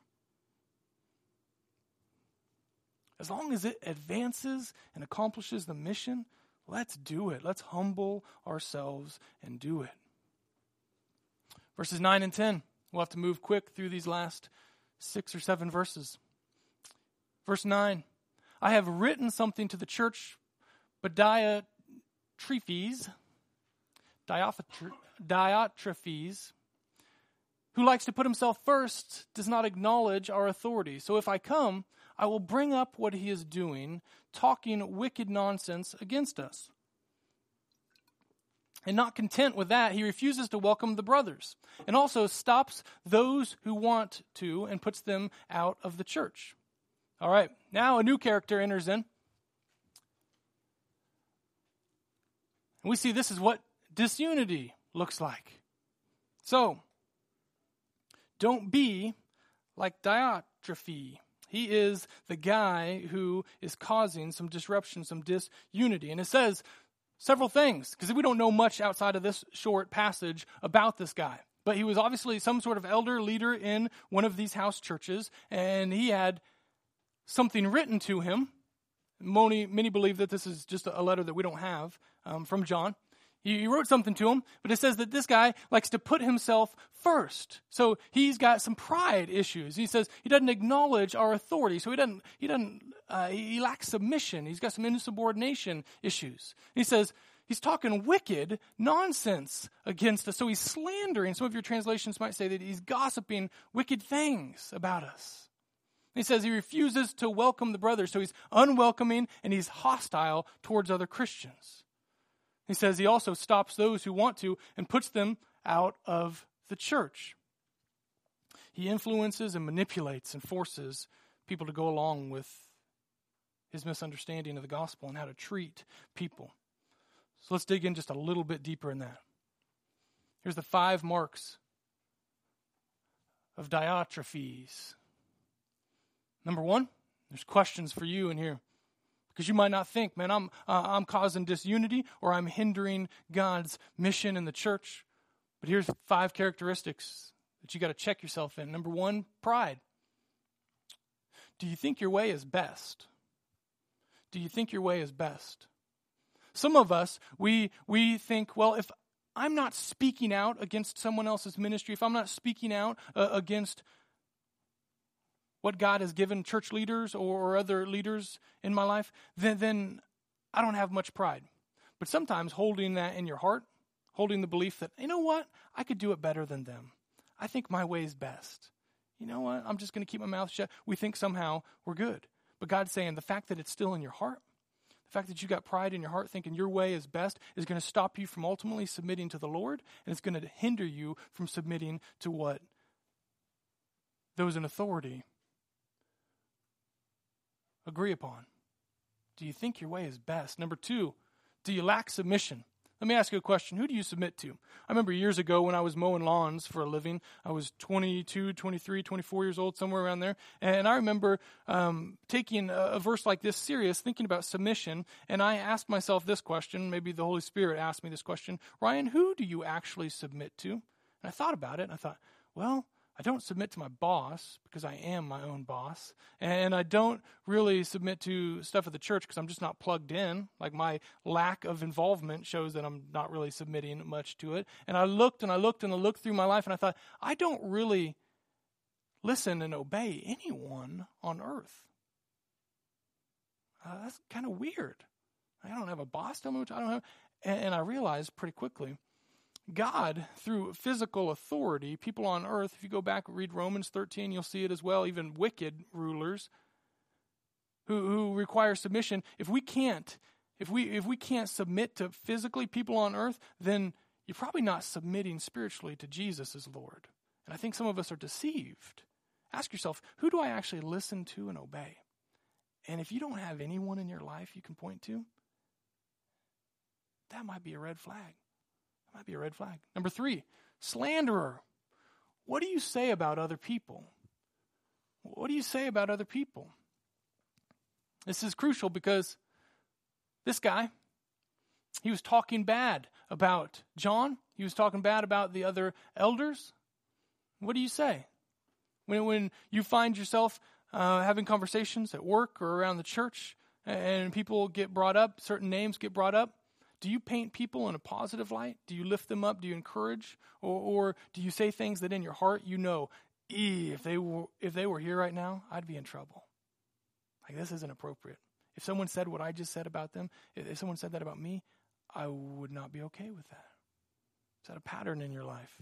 As long as it advances and accomplishes the mission, let's do it. Let's humble ourselves and do it. Verses 9 and 10. We'll have to move quick through these last six or seven verses. Verse 9 I have written something to the church, but Diotrephes, Diotrephes, who likes to put himself first, does not acknowledge our authority. So if I come, I will bring up what he is doing, talking wicked nonsense against us. And not content with that, he refuses to welcome the brothers and also stops those who want to and puts them out of the church. All right, now a new character enters in. And we see this is what disunity looks like. So, don't be like Diotrephes. He is the guy who is causing some disruption, some disunity. And it says several things because we don't know much outside of this short passage about this guy. But he was obviously some sort of elder leader in one of these house churches, and he had something written to him. Many, many believe that this is just a letter that we don't have um, from John. He wrote something to him, but it says that this guy likes to put himself first. So he's got some pride issues. He says he doesn't acknowledge our authority. So he doesn't, he doesn't, uh, he lacks submission. He's got some insubordination issues. He says he's talking wicked nonsense against us. So he's slandering. Some of your translations might say that he's gossiping wicked things about us. He says he refuses to welcome the brothers. So he's unwelcoming and he's hostile towards other Christians. He says he also stops those who want to and puts them out of the church. He influences and manipulates and forces people to go along with his misunderstanding of the gospel and how to treat people. So let's dig in just a little bit deeper in that. Here's the five marks of Diotrephes. Number one, there's questions for you in here. Because you might not think, man, I'm, uh, I'm causing disunity or I'm hindering God's mission in the church. But here's five characteristics that you got to check yourself in. Number one, pride. Do you think your way is best? Do you think your way is best? Some of us, we, we think, well, if I'm not speaking out against someone else's ministry, if I'm not speaking out uh, against what God has given church leaders or other leaders in my life, then, then I don't have much pride. But sometimes holding that in your heart, holding the belief that, you know what, I could do it better than them. I think my way is best. You know what, I'm just going to keep my mouth shut. We think somehow we're good. But God's saying the fact that it's still in your heart, the fact that you got pride in your heart thinking your way is best is going to stop you from ultimately submitting to the Lord, and it's going to hinder you from submitting to what those in authority agree upon? Do you think your way is best? Number two, do you lack submission? Let me ask you a question. Who do you submit to? I remember years ago when I was mowing lawns for a living. I was 22, 23, 24 years old, somewhere around there. And I remember um, taking a, a verse like this serious, thinking about submission. And I asked myself this question. Maybe the Holy Spirit asked me this question Ryan, who do you actually submit to? And I thought about it. And I thought, well, I don't submit to my boss because I am my own boss. And I don't really submit to stuff at the church because I'm just not plugged in. Like my lack of involvement shows that I'm not really submitting much to it. And I looked and I looked and I looked through my life and I thought, I don't really listen and obey anyone on earth. uh, that's kind of weird. I don't have a boss tell me what I don't have. And, and I realized pretty quickly God, through physical authority, people on earth, if you go back and read Romans 13, you'll see it as well, even wicked rulers who, who require submission. If we can't, if we if we can't submit to physically people on earth, then you're probably not submitting spiritually to Jesus as Lord. And I think some of us are deceived. Ask yourself, who do I actually listen to and obey? And if you don't have anyone in your life you can point to, that might be a red flag. Might be a red flag. Number three, slanderer. What do you say about other people? What do you say about other people? This is crucial because this guy, he was talking bad about John. He was talking bad about the other elders. What do you say? When, when you find yourself uh, having conversations at work or around the church and people get brought up, certain names get brought up, do you paint people in a positive light? Do you lift them up? Do you encourage? Or, or do you say things that in your heart you know, if they were if they were here right now, I'd be in trouble. Like this isn't appropriate. If someone said what I just said about them, if someone said that about me, I would not be okay with that. Is that a pattern in your life?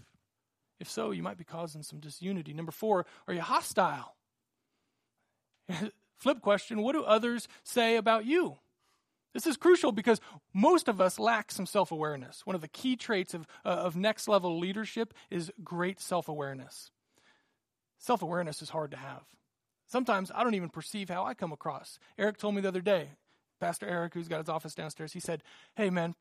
If so, you might be causing some disunity. Number four, are you hostile? Flip question What do others say about you? This is crucial because most of us lack some self awareness. One of the key traits of, uh, of next level leadership is great self awareness. Self awareness is hard to have. Sometimes I don't even perceive how I come across. Eric told me the other day, Pastor Eric, who's got his office downstairs, he said, Hey, man,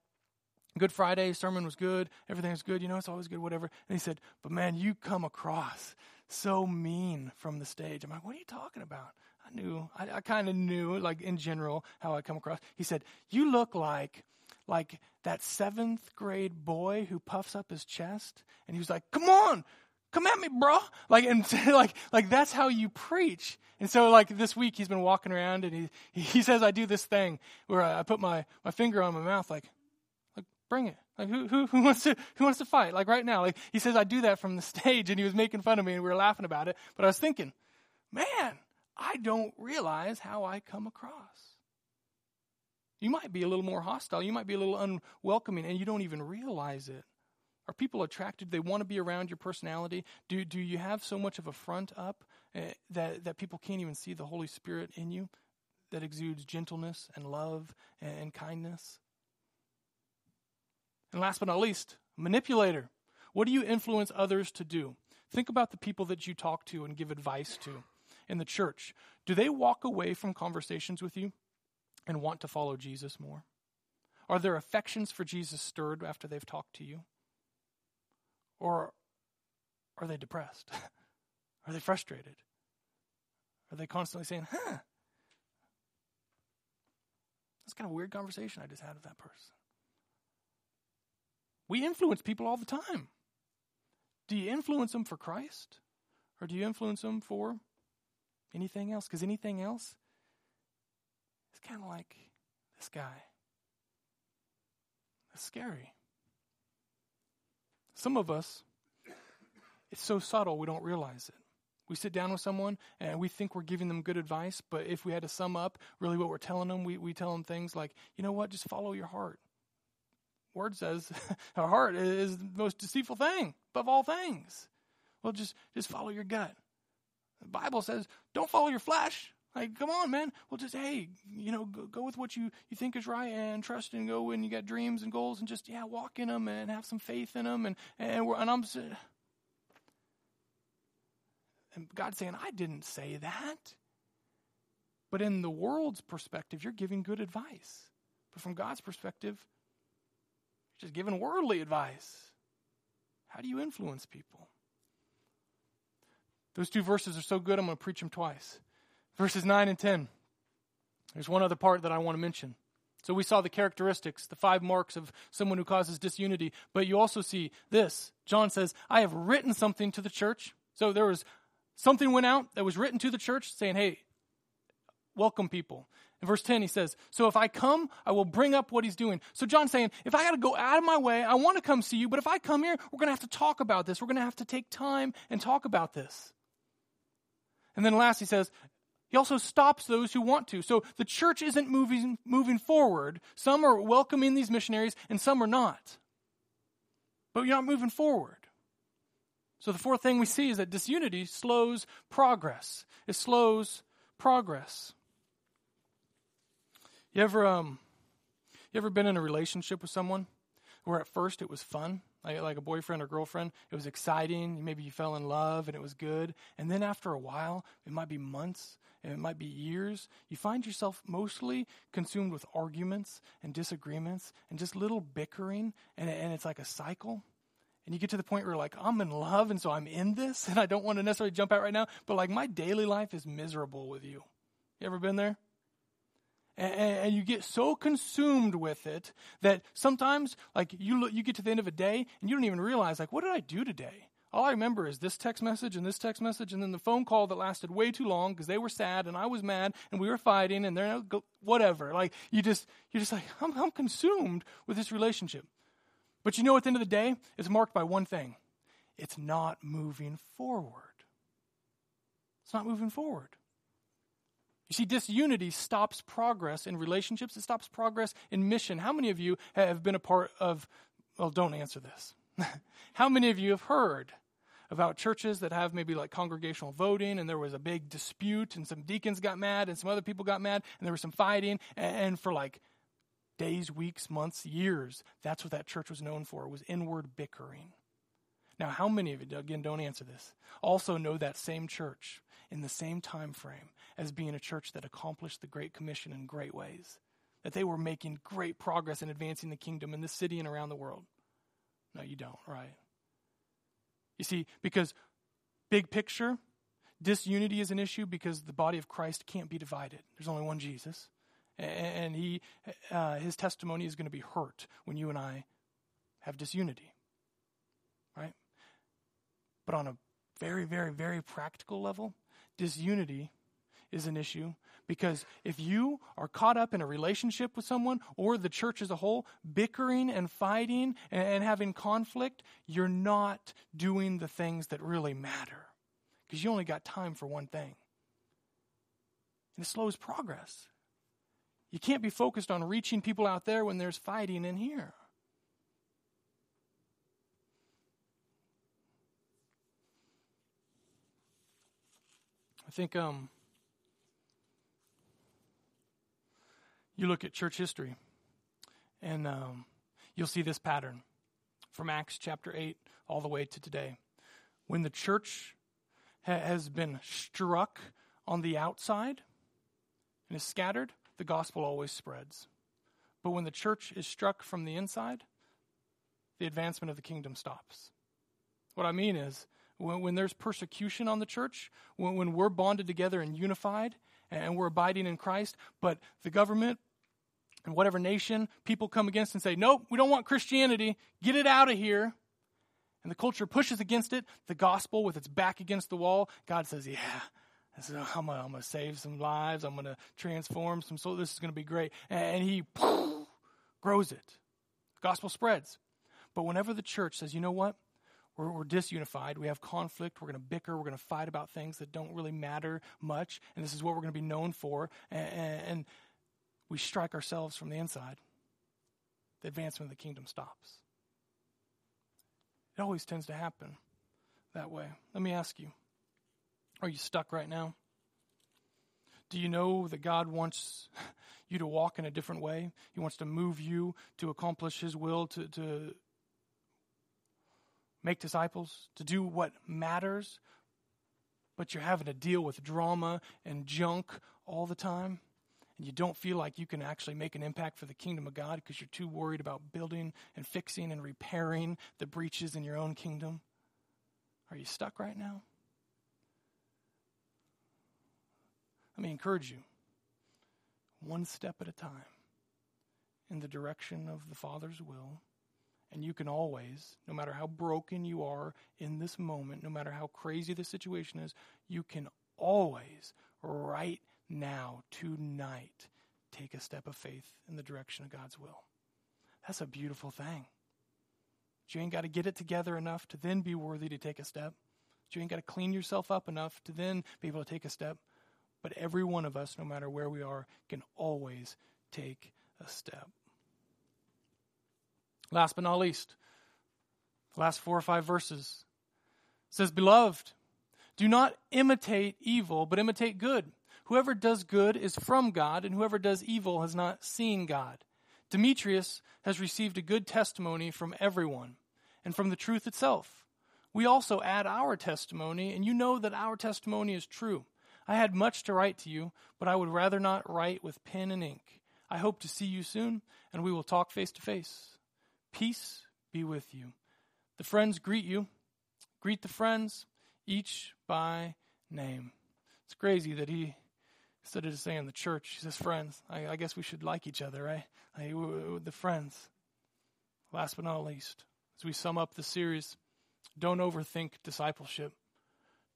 Good Friday, sermon was good, everything was good, you know, it's always good, whatever. And he said, But man, you come across so mean from the stage. I'm like, What are you talking about? I knew, I, I kind of knew, like in general, how I come across. He said, "You look like, like that seventh grade boy who puffs up his chest." And he was like, "Come on, come at me, bro!" Like and like like that's how you preach. And so like this week he's been walking around and he he says I do this thing where I put my my finger on my mouth like like bring it. Like who, who who wants to who wants to fight? Like right now, like he says I do that from the stage, and he was making fun of me, and we were laughing about it. But I was thinking, man, I don't realize how I come across. You might be a little more hostile. You might be a little unwelcoming, and you don't even realize it. Are people attracted? They want to be around your personality. Do do you have so much of a front up uh, that that people can't even see the Holy Spirit in you, that exudes gentleness and love and, and kindness? And last but not least, manipulator. What do you influence others to do? Think about the people that you talk to and give advice to in the church, do they walk away from conversations with you and want to follow Jesus more? Are their affections for Jesus stirred after they've talked to you? Or are they depressed? are they frustrated? Are they constantly saying, huh? That's kind of weird conversation I just had with that person. We influence people all the time. Do you influence them for Christ? Or do you influence them for Anything else? Because anything else is kind of like this guy. It's scary. Some of us, it's so subtle we don't realize it. We sit down with someone and we think we're giving them good advice, but if we had to sum up really what we're telling them, we, we tell them things like, you know what, just follow your heart. Word says our heart is the most deceitful thing above all things. Well, just, just follow your gut. The Bible says, don't follow your flesh. Like, come on, man. Well, just, hey, you know, go, go with what you, you think is right and trust and go when you got dreams and goals and just, yeah, walk in them and have some faith in them. And, and, we're, and I'm, and God's saying, I didn't say that. But in the world's perspective, you're giving good advice. But from God's perspective, you're just giving worldly advice. How do you influence people? Those two verses are so good, I'm going to preach them twice. Verses 9 and 10. There's one other part that I want to mention. So we saw the characteristics, the five marks of someone who causes disunity, but you also see this. John says, I have written something to the church. So there was something went out that was written to the church saying, hey, welcome people. In verse 10, he says, So if I come, I will bring up what he's doing. So John's saying, if I got to go out of my way, I want to come see you, but if I come here, we're going to have to talk about this. We're going to have to take time and talk about this. And then last, he says, He also stops those who want to. So the church isn't moving, moving forward. Some are welcoming these missionaries and some are not. But you're not moving forward. So the fourth thing we see is that disunity slows progress. It slows progress. You ever um you ever been in a relationship with someone where at first it was fun, like, like a boyfriend or girlfriend, it was exciting, maybe you fell in love and it was good, and then after a while, it might be months, and it might be years, you find yourself mostly consumed with arguments and disagreements and just little bickering, and, and it's like a cycle. And you get to the point where like, I'm in love, and so I'm in this, and I don't want to necessarily jump out right now, but like my daily life is miserable with you. You ever been there? And, and you get so consumed with it that sometimes, like, you, look, you get to the end of a day and you don't even realize, like, what did I do today? All I remember is this text message and this text message, and then the phone call that lasted way too long because they were sad and I was mad and we were fighting and they're whatever. Like you just you're just like I'm, I'm consumed with this relationship. But you know, at the end of the day, it's marked by one thing: it's not moving forward. It's not moving forward. You see, disunity stops progress in relationships, it stops progress in mission. How many of you have been a part of, well, don't answer this. How many of you have heard about churches that have maybe like congregational voting and there was a big dispute and some deacons got mad and some other people got mad and there was some fighting and for like days, weeks, months, years, that's what that church was known for, was inward bickering. Now, how many of you, again, don't answer this, also know that same church in the same time frame as being a church that accomplished the Great Commission in great ways? That they were making great progress in advancing the kingdom in this city and around the world? No, you don't, right? You see, because big picture, disunity is an issue because the body of Christ can't be divided. There's only one Jesus. And he, uh, his testimony is going to be hurt when you and I have disunity. Right? But on a very, very, very practical level, disunity is an issue because if you are caught up in a relationship with someone or the church as a whole, bickering and fighting and, and having conflict, you're not doing the things that really matter because you only got time for one thing. And it slows progress. You can't be focused on reaching people out there when there's fighting in here. I think um, you look at church history and um, you'll see this pattern from Acts chapter 8 all the way to today. When the church ha- has been struck on the outside and is scattered, the gospel always spreads. But when the church is struck from the inside, the advancement of the kingdom stops. What I mean is, when, when there's persecution on the church, when, when we're bonded together and unified and we're abiding in Christ, but the government and whatever nation people come against and say, nope, we don't want Christianity, get it out of here. And the culture pushes against it, the gospel with its back against the wall, God says, yeah, I'm going to save some lives. I'm going to transform some souls. This is going to be great. And he poof, grows it. Gospel spreads. But whenever the church says, you know what? We're, we're disunified. We have conflict. We're going to bicker. We're going to fight about things that don't really matter much. And this is what we're going to be known for. And, and we strike ourselves from the inside. The advancement of the kingdom stops. It always tends to happen that way. Let me ask you are you stuck right now? Do you know that God wants you to walk in a different way? He wants to move you to accomplish His will, to, to make disciples, to do what matters, but you're having to deal with drama and junk all the time, and you don't feel like you can actually make an impact for the kingdom of God because you're too worried about building and fixing and repairing the breaches in your own kingdom? Are you stuck right now? Let me encourage you one step at a time in the direction of the Father's will and you can always, no matter how broken you are in this moment, no matter how crazy the situation is, you can always, right now, tonight, take a step of faith in the direction of God's will. That's a beautiful thing. You ain't got to get it together enough to then be worthy to take a step. You ain't got to clean yourself up enough to then be able to take a step. But every one of us, no matter where we are, can always take a step. Last but not least, last four or five verses says, Beloved, do not imitate evil, but imitate good. Whoever does good is from God, and whoever does evil has not seen God. Demetrius has received a good testimony from everyone and from the truth itself. We also add our testimony, and you know that our testimony is true. I had much to write to you, but I would rather not write with pen and ink. I hope to see you soon, and we will talk face to face. Peace be with you. The friends greet you. Greet the friends, each by name. It's crazy that he, instead of just saying the church, he says friends. I, I guess we should like each other, right? The friends. Last but not least, as we sum up the series, don't overthink discipleship.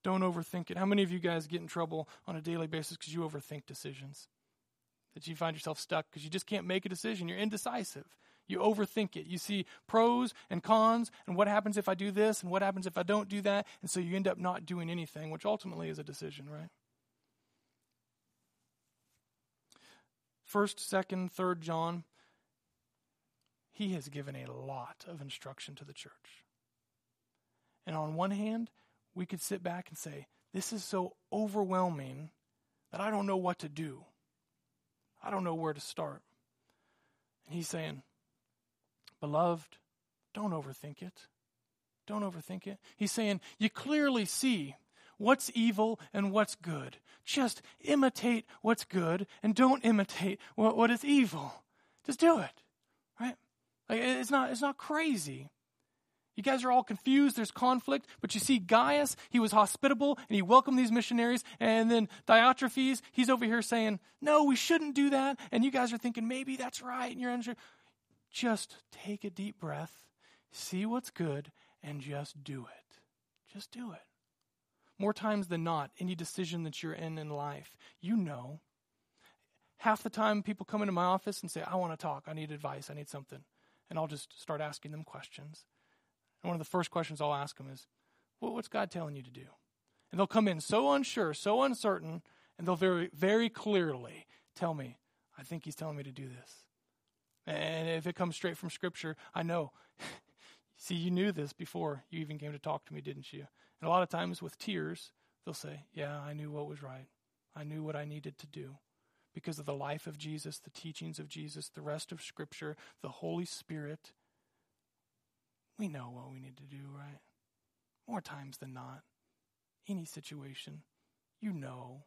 Don't overthink it. How many of you guys get in trouble on a daily basis because you overthink decisions? That you find yourself stuck because you just can't make a decision. You're indecisive. You overthink it. You see pros and cons, and what happens if I do this, and what happens if I don't do that, and so you end up not doing anything, which ultimately is a decision, right? First, second, third John, he has given a lot of instruction to the church. And on one hand, we could sit back and say, This is so overwhelming that I don't know what to do. I don't know where to start. And he's saying, Beloved, don't overthink it. Don't overthink it. He's saying, You clearly see what's evil and what's good. Just imitate what's good and don't imitate what, what is evil. Just do it. Right? Like, it's not, it's not crazy. You guys are all confused. There's conflict. But you see, Gaius, he was hospitable and he welcomed these missionaries. And then Diotrephes, he's over here saying, no, we shouldn't do that. And you guys are thinking, maybe that's right. And you're unsure. Just take a deep breath, see what's good, and just do it. Just do it. More times than not, any decision that you're in in life, you know. Half the time, people come into my office and say, I want to talk. I need advice. I need something. And I'll just start asking them questions. And one of the first questions I'll ask them is, well, What's God telling you to do? And they'll come in so unsure, so uncertain, and they'll very, very clearly tell me, I think He's telling me to do this. And if it comes straight from Scripture, I know. See, you knew this before you even came to talk to me, didn't you? And a lot of times with tears, they'll say, Yeah, I knew what was right. I knew what I needed to do. Because of the life of Jesus, the teachings of Jesus, the rest of Scripture, the Holy Spirit, we know what we need to do, right? More times than not. Any situation, you know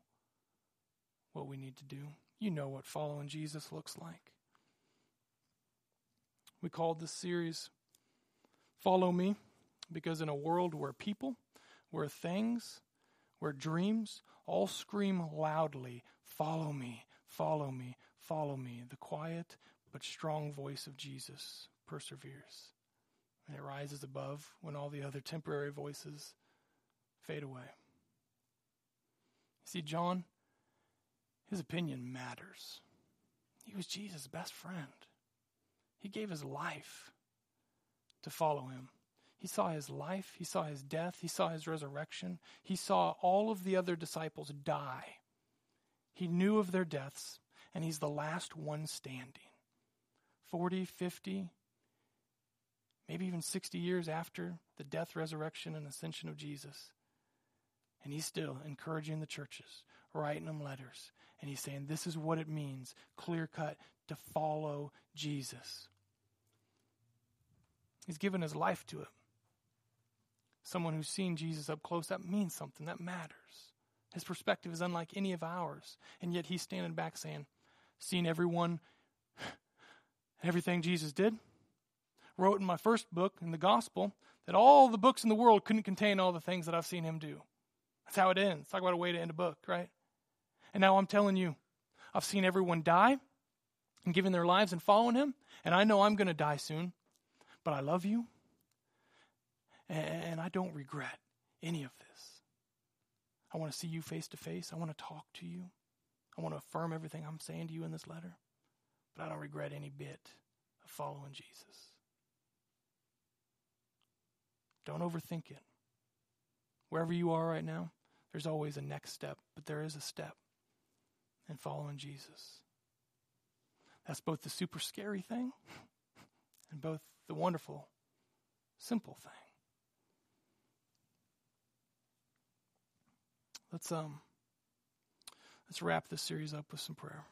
what we need to do. You know what following Jesus looks like. We called this series Follow Me because in a world where people, where things, where dreams all scream loudly, Follow me, follow me, follow me, the quiet but strong voice of Jesus perseveres and it rises above when all the other temporary voices fade away. See, John, his opinion matters. He was Jesus' best friend. He gave his life to follow him. He saw his life, he saw his death, he saw his resurrection, he saw all of the other disciples die. He knew of their deaths, and he's the last one standing. 40, 50, maybe even 60 years after the death, resurrection, and ascension of Jesus. And he's still encouraging the churches, writing them letters. And he's saying, This is what it means, clear cut, to follow Jesus. He's given his life to it. Someone who's seen Jesus up close, that means something, that matters. His perspective is unlike any of ours. And yet he's standing back saying, Seen everyone, everything Jesus did, wrote in my first book, in the gospel, that all the books in the world couldn't contain all the things that I've seen him do. That's how it ends. Talk about a way to end a book, right? And now I'm telling you, I've seen everyone die and giving their lives and following him, and I know I'm going to die soon, but I love you, and I don't regret any of this. I want to see you face to face. I want to talk to you. I want to affirm everything I'm saying to you in this letter, but I don't regret any bit of following Jesus. Don't overthink it. Wherever you are right now, there's always a next step, but there is a step. in following Jesus. That's both the super scary thing and both the wonderful, simple thing. Let's um let's wrap this series up with some prayer.